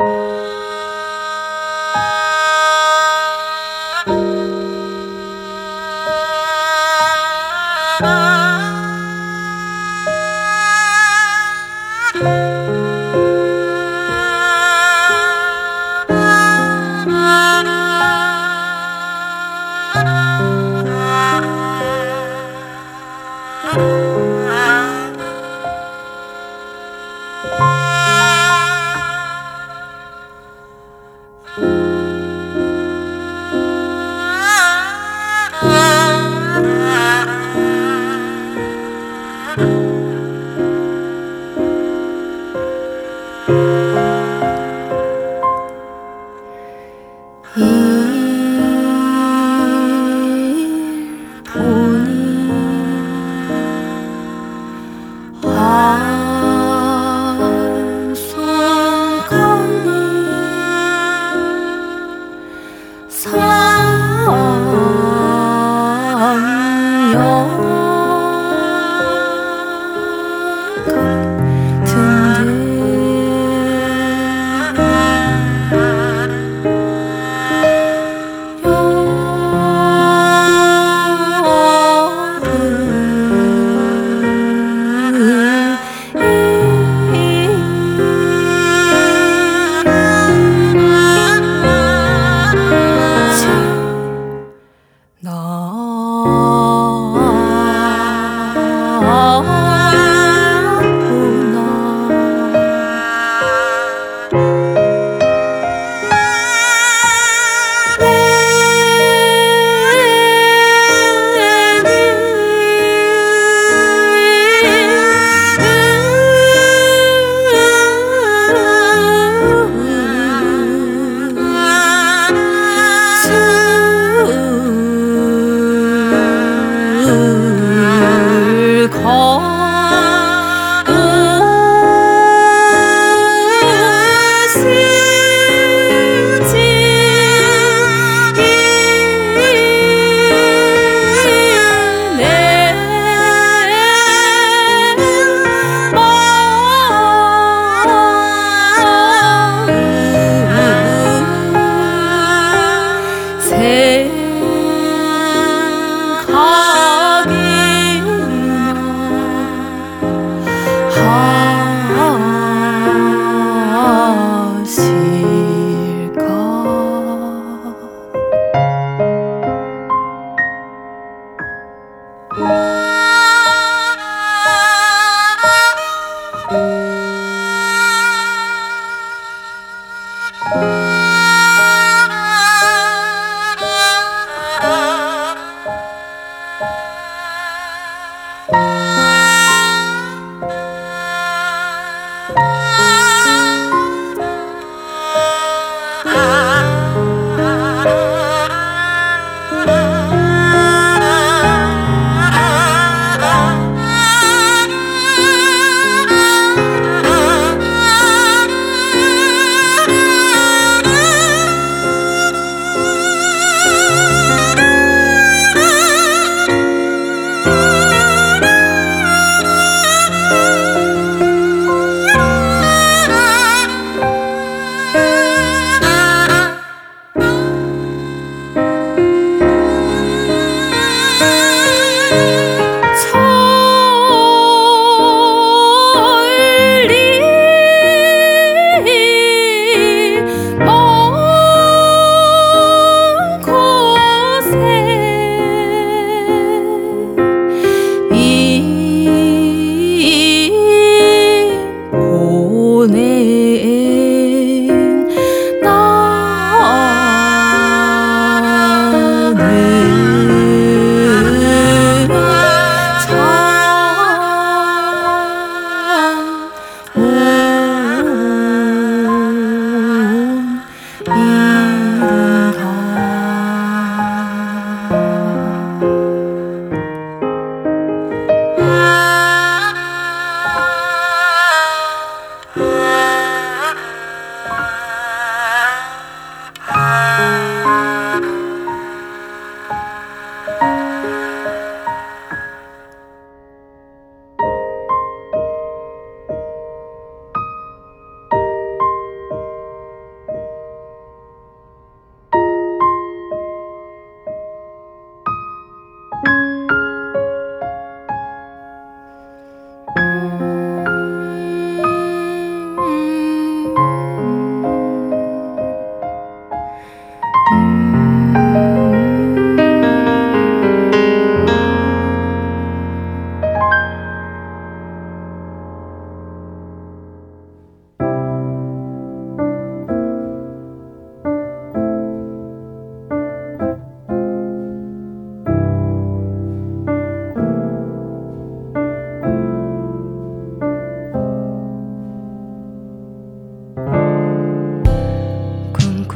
아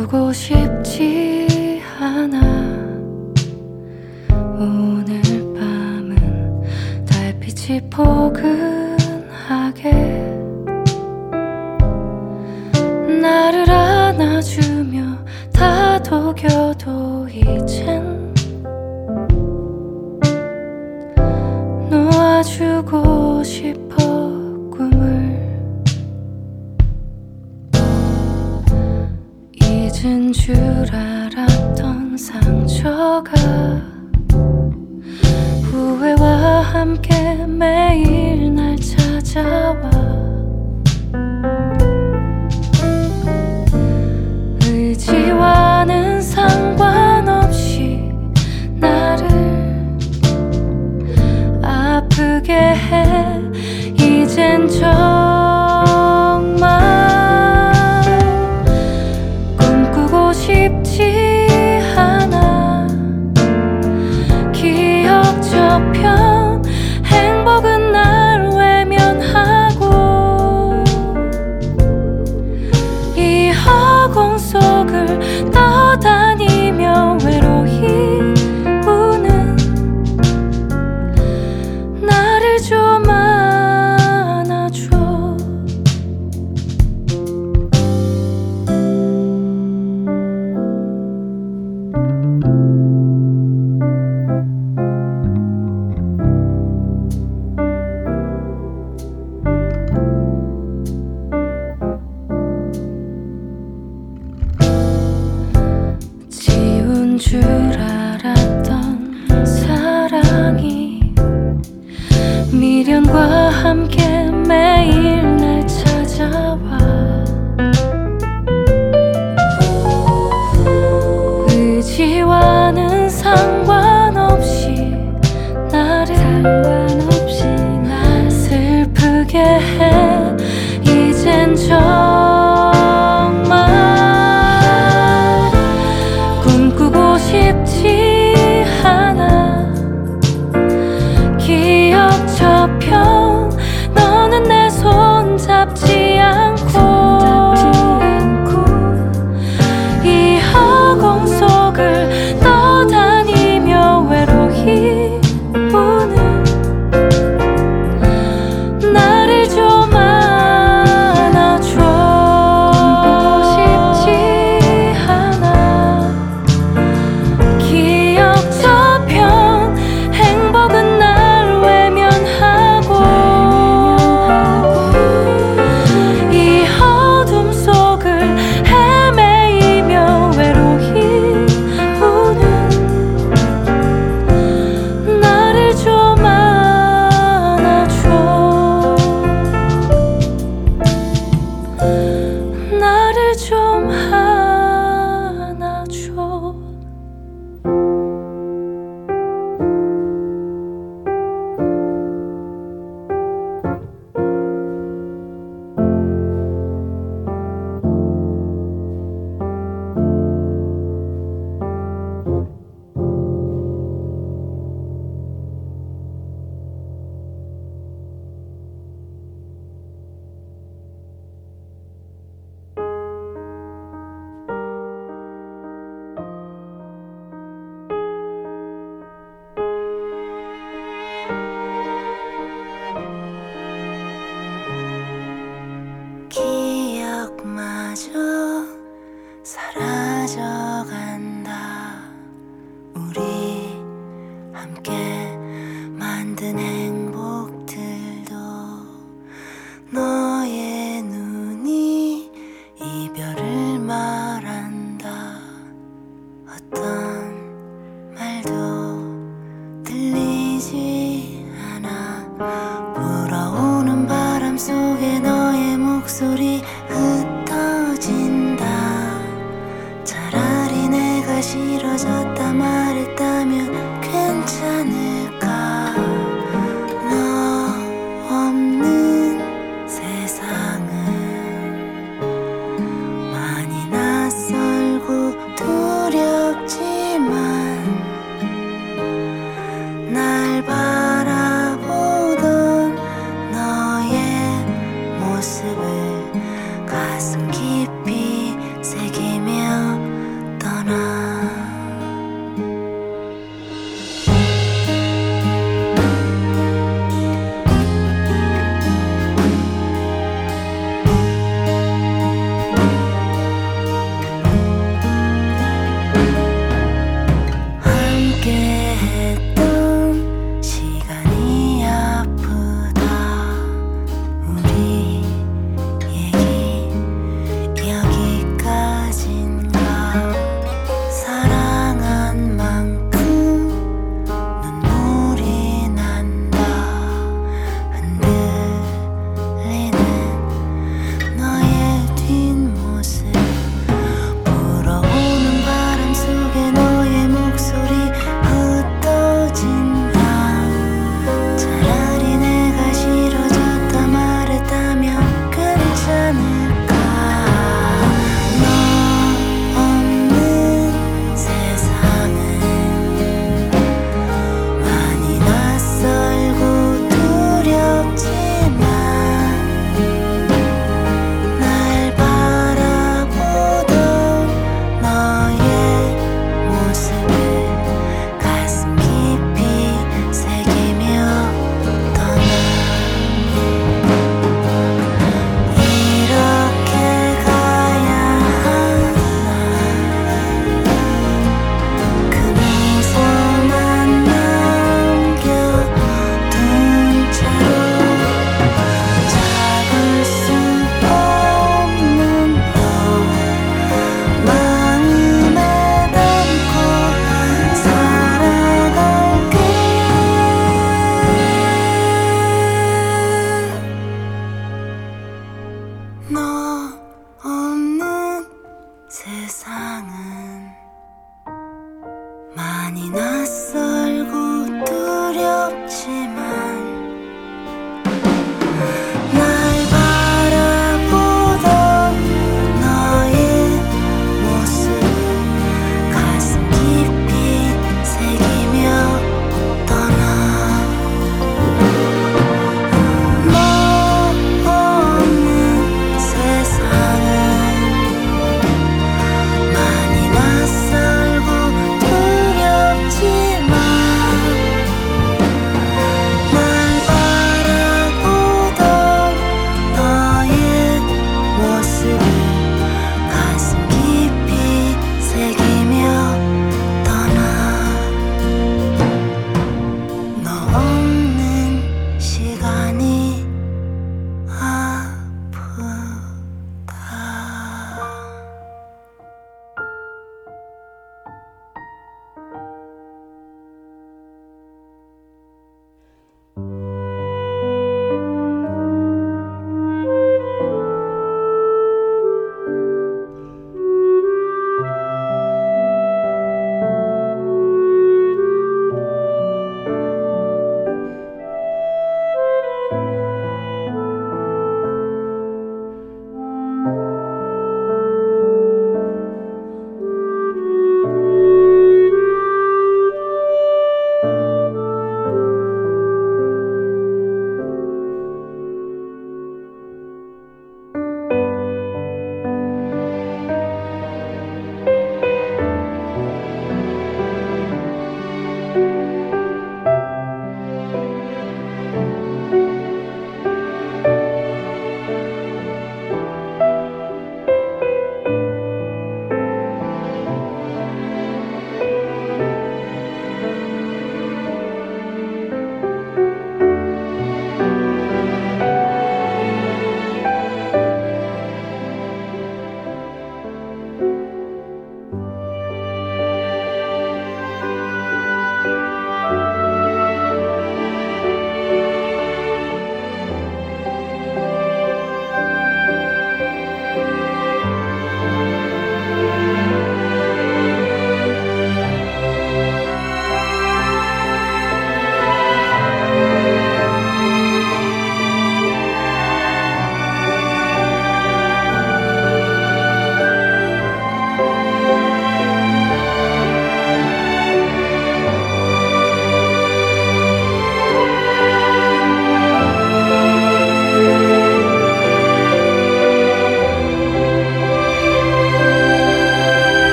바꾸고 싶지 않아. 오늘 밤은 달빛이 포근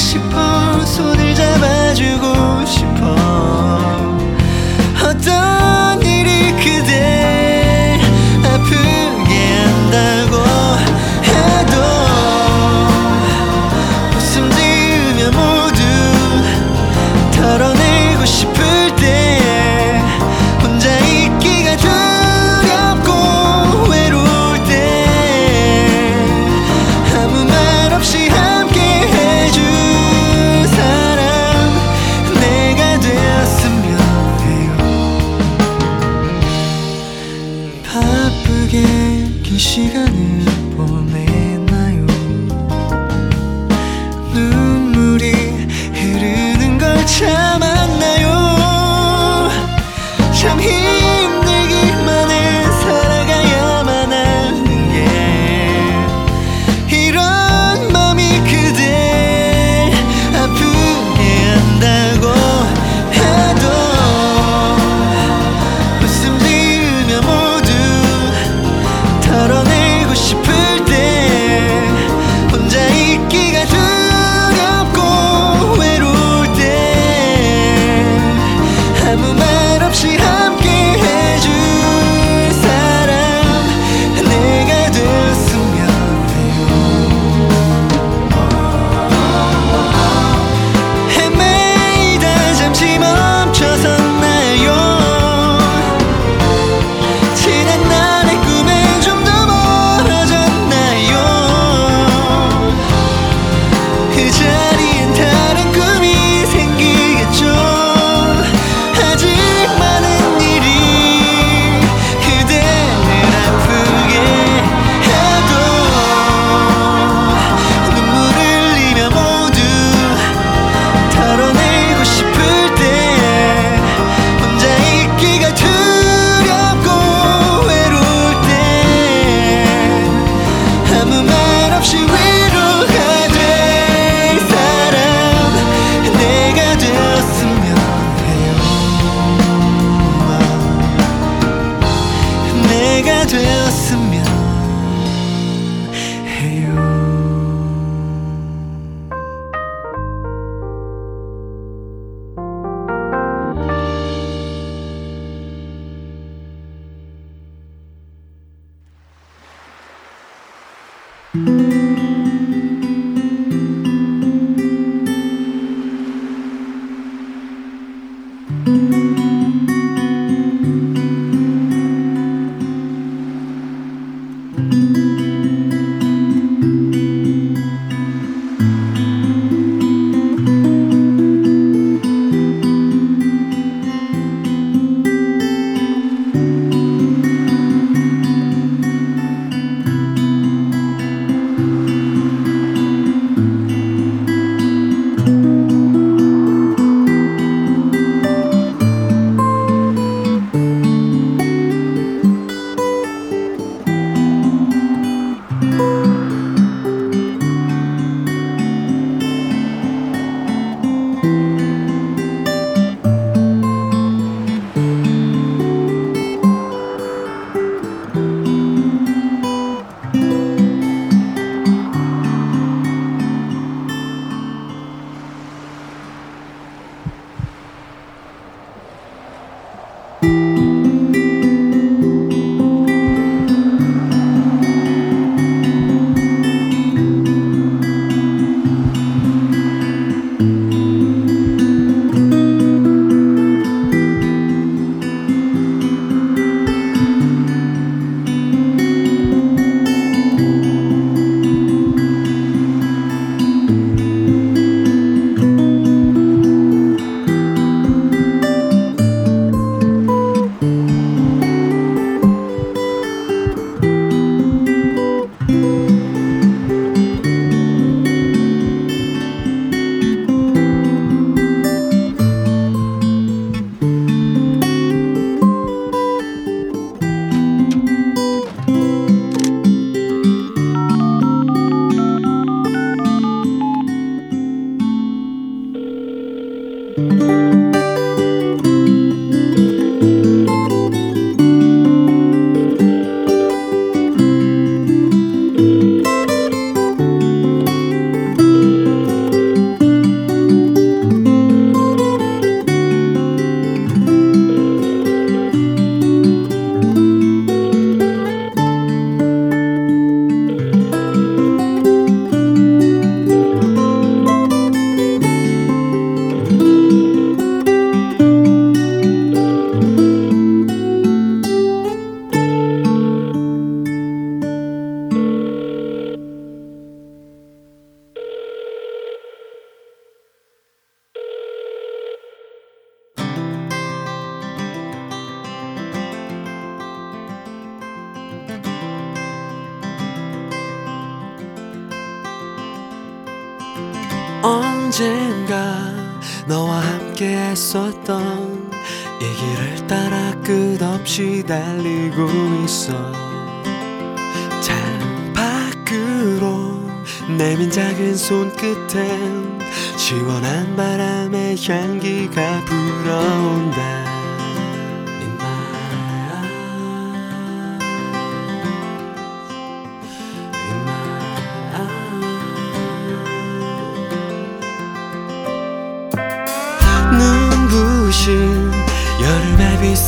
싶어. 손을 잡아주고 싶어 언젠가 너와 함께 했었던 이 길을 따라 끝없이 달리고 있어. 창 밖으로 내민 작은 손끝엔 시원한 바람의 향기가 불어온다.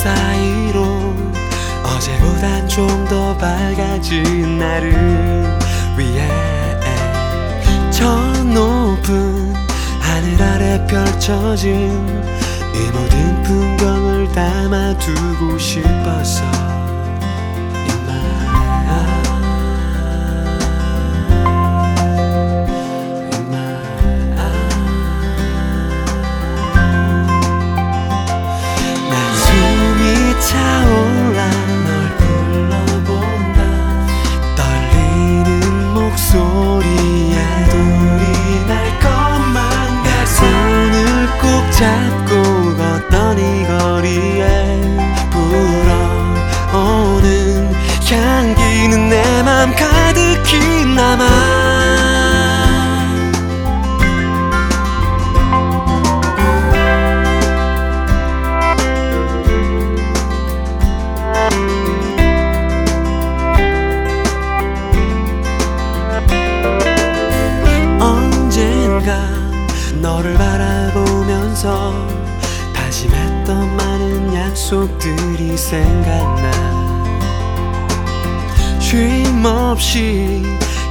사이로 어제보단 좀 더 밝아진 나를 위해 저 높은 하늘 아래 펼쳐진 이 모든 풍경을 담아두고 싶었어 생각나. 쉼 없이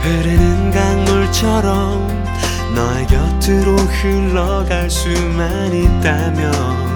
흐르는 강물처럼 너의 곁으로 흘러갈 수만 있다면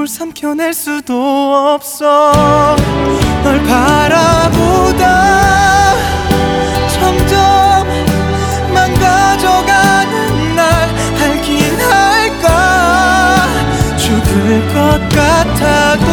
얼굴 삼켜낼 수도 없어. 널 바라보다 점점 망가져가는 날 알긴 할까? 죽을 것 같아도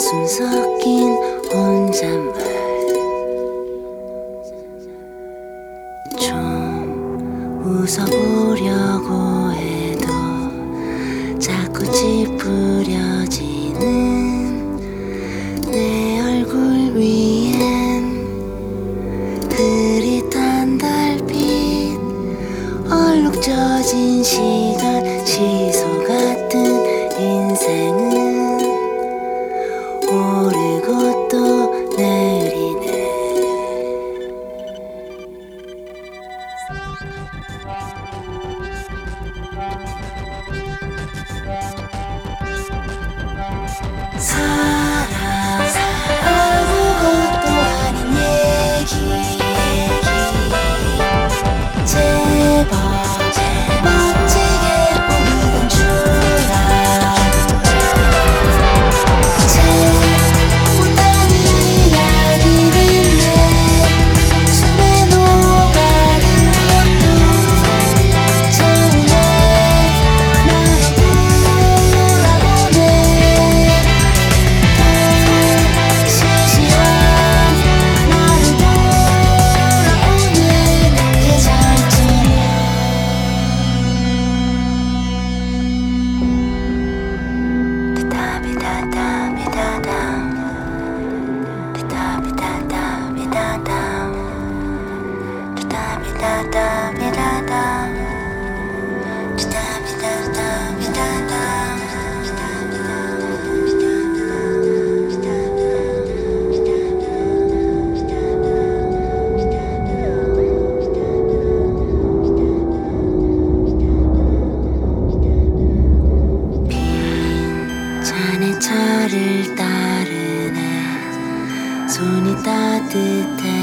한숨 섞인 혼잣말. 좀 웃어보려고 해도 자꾸 짚으려 나를 따르네. 손이 따뜻해.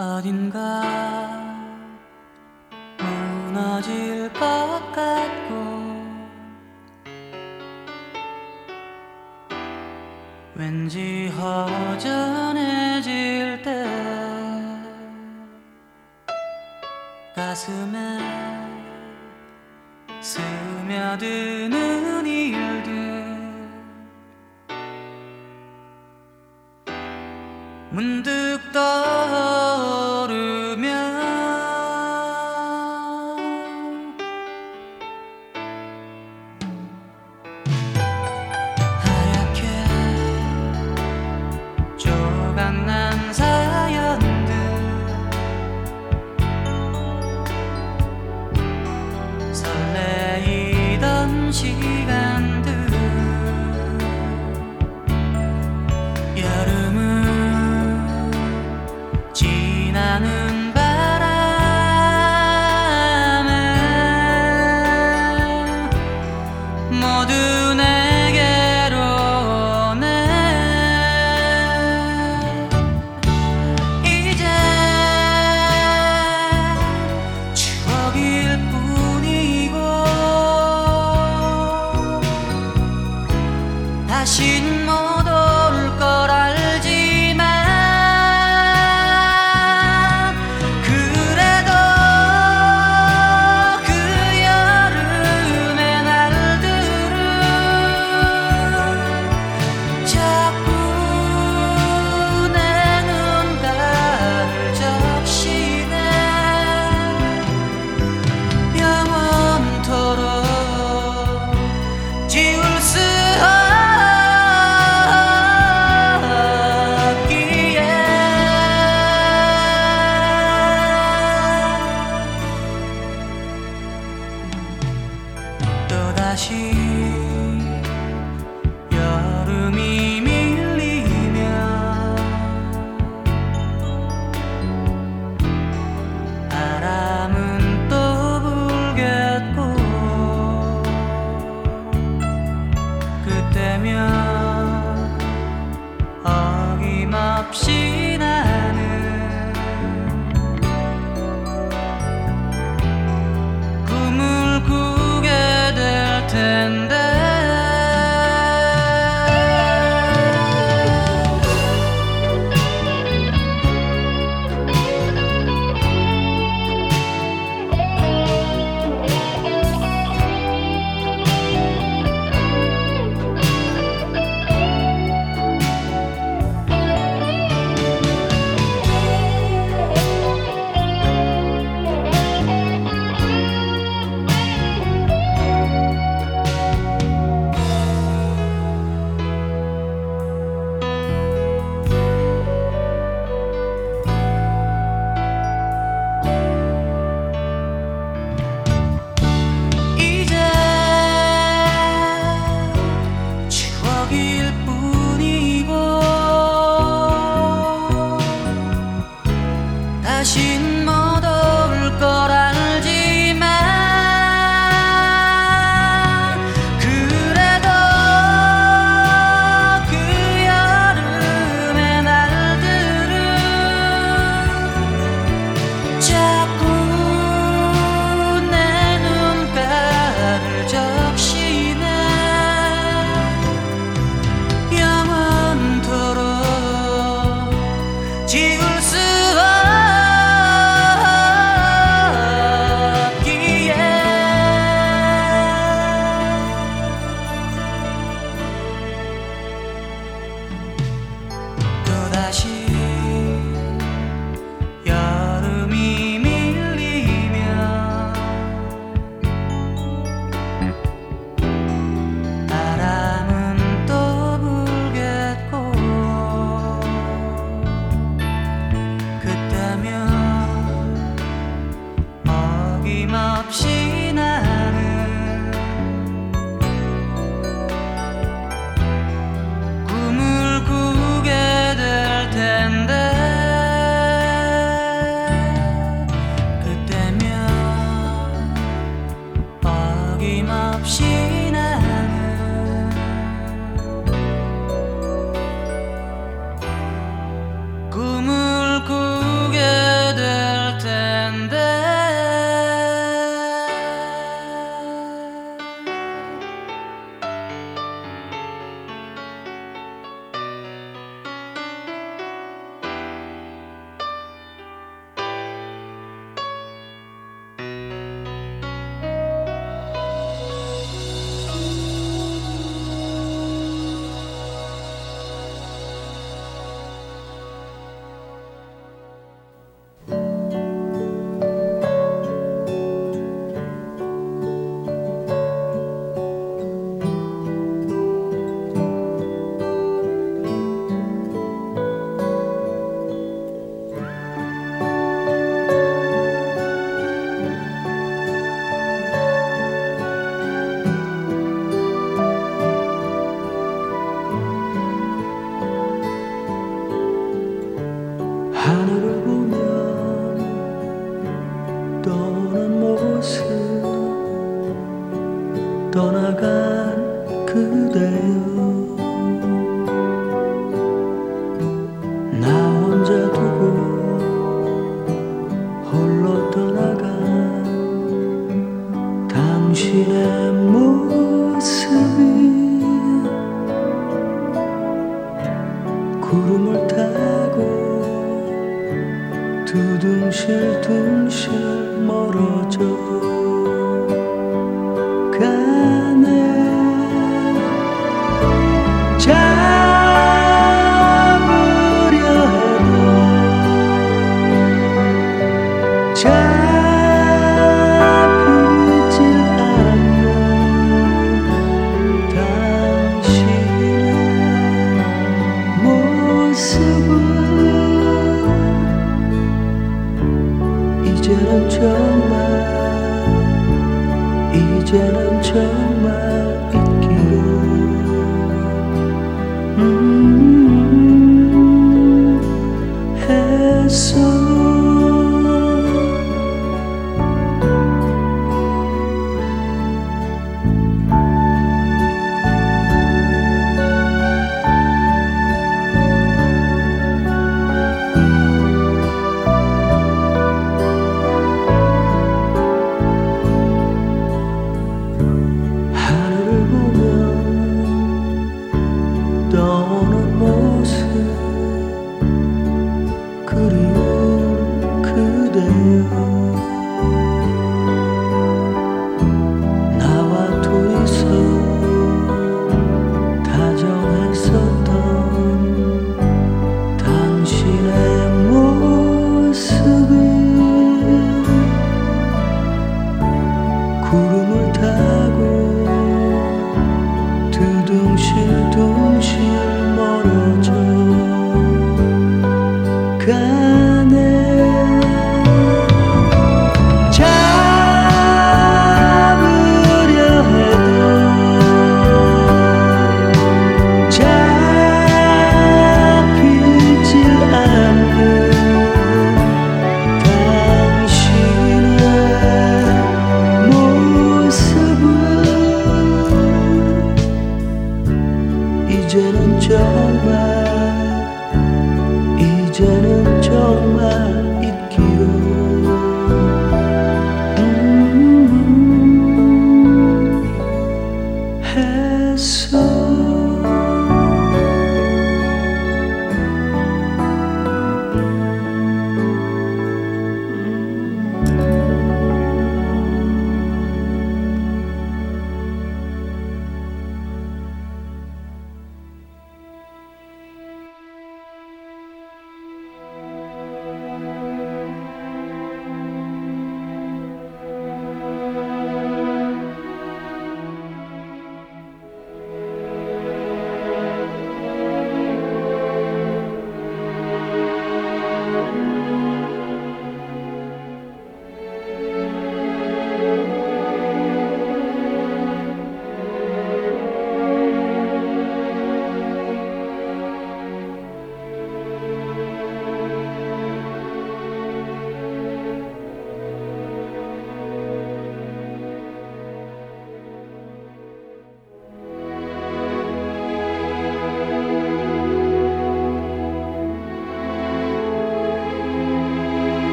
어딘가? 무너질 것 같고. 왠지 허전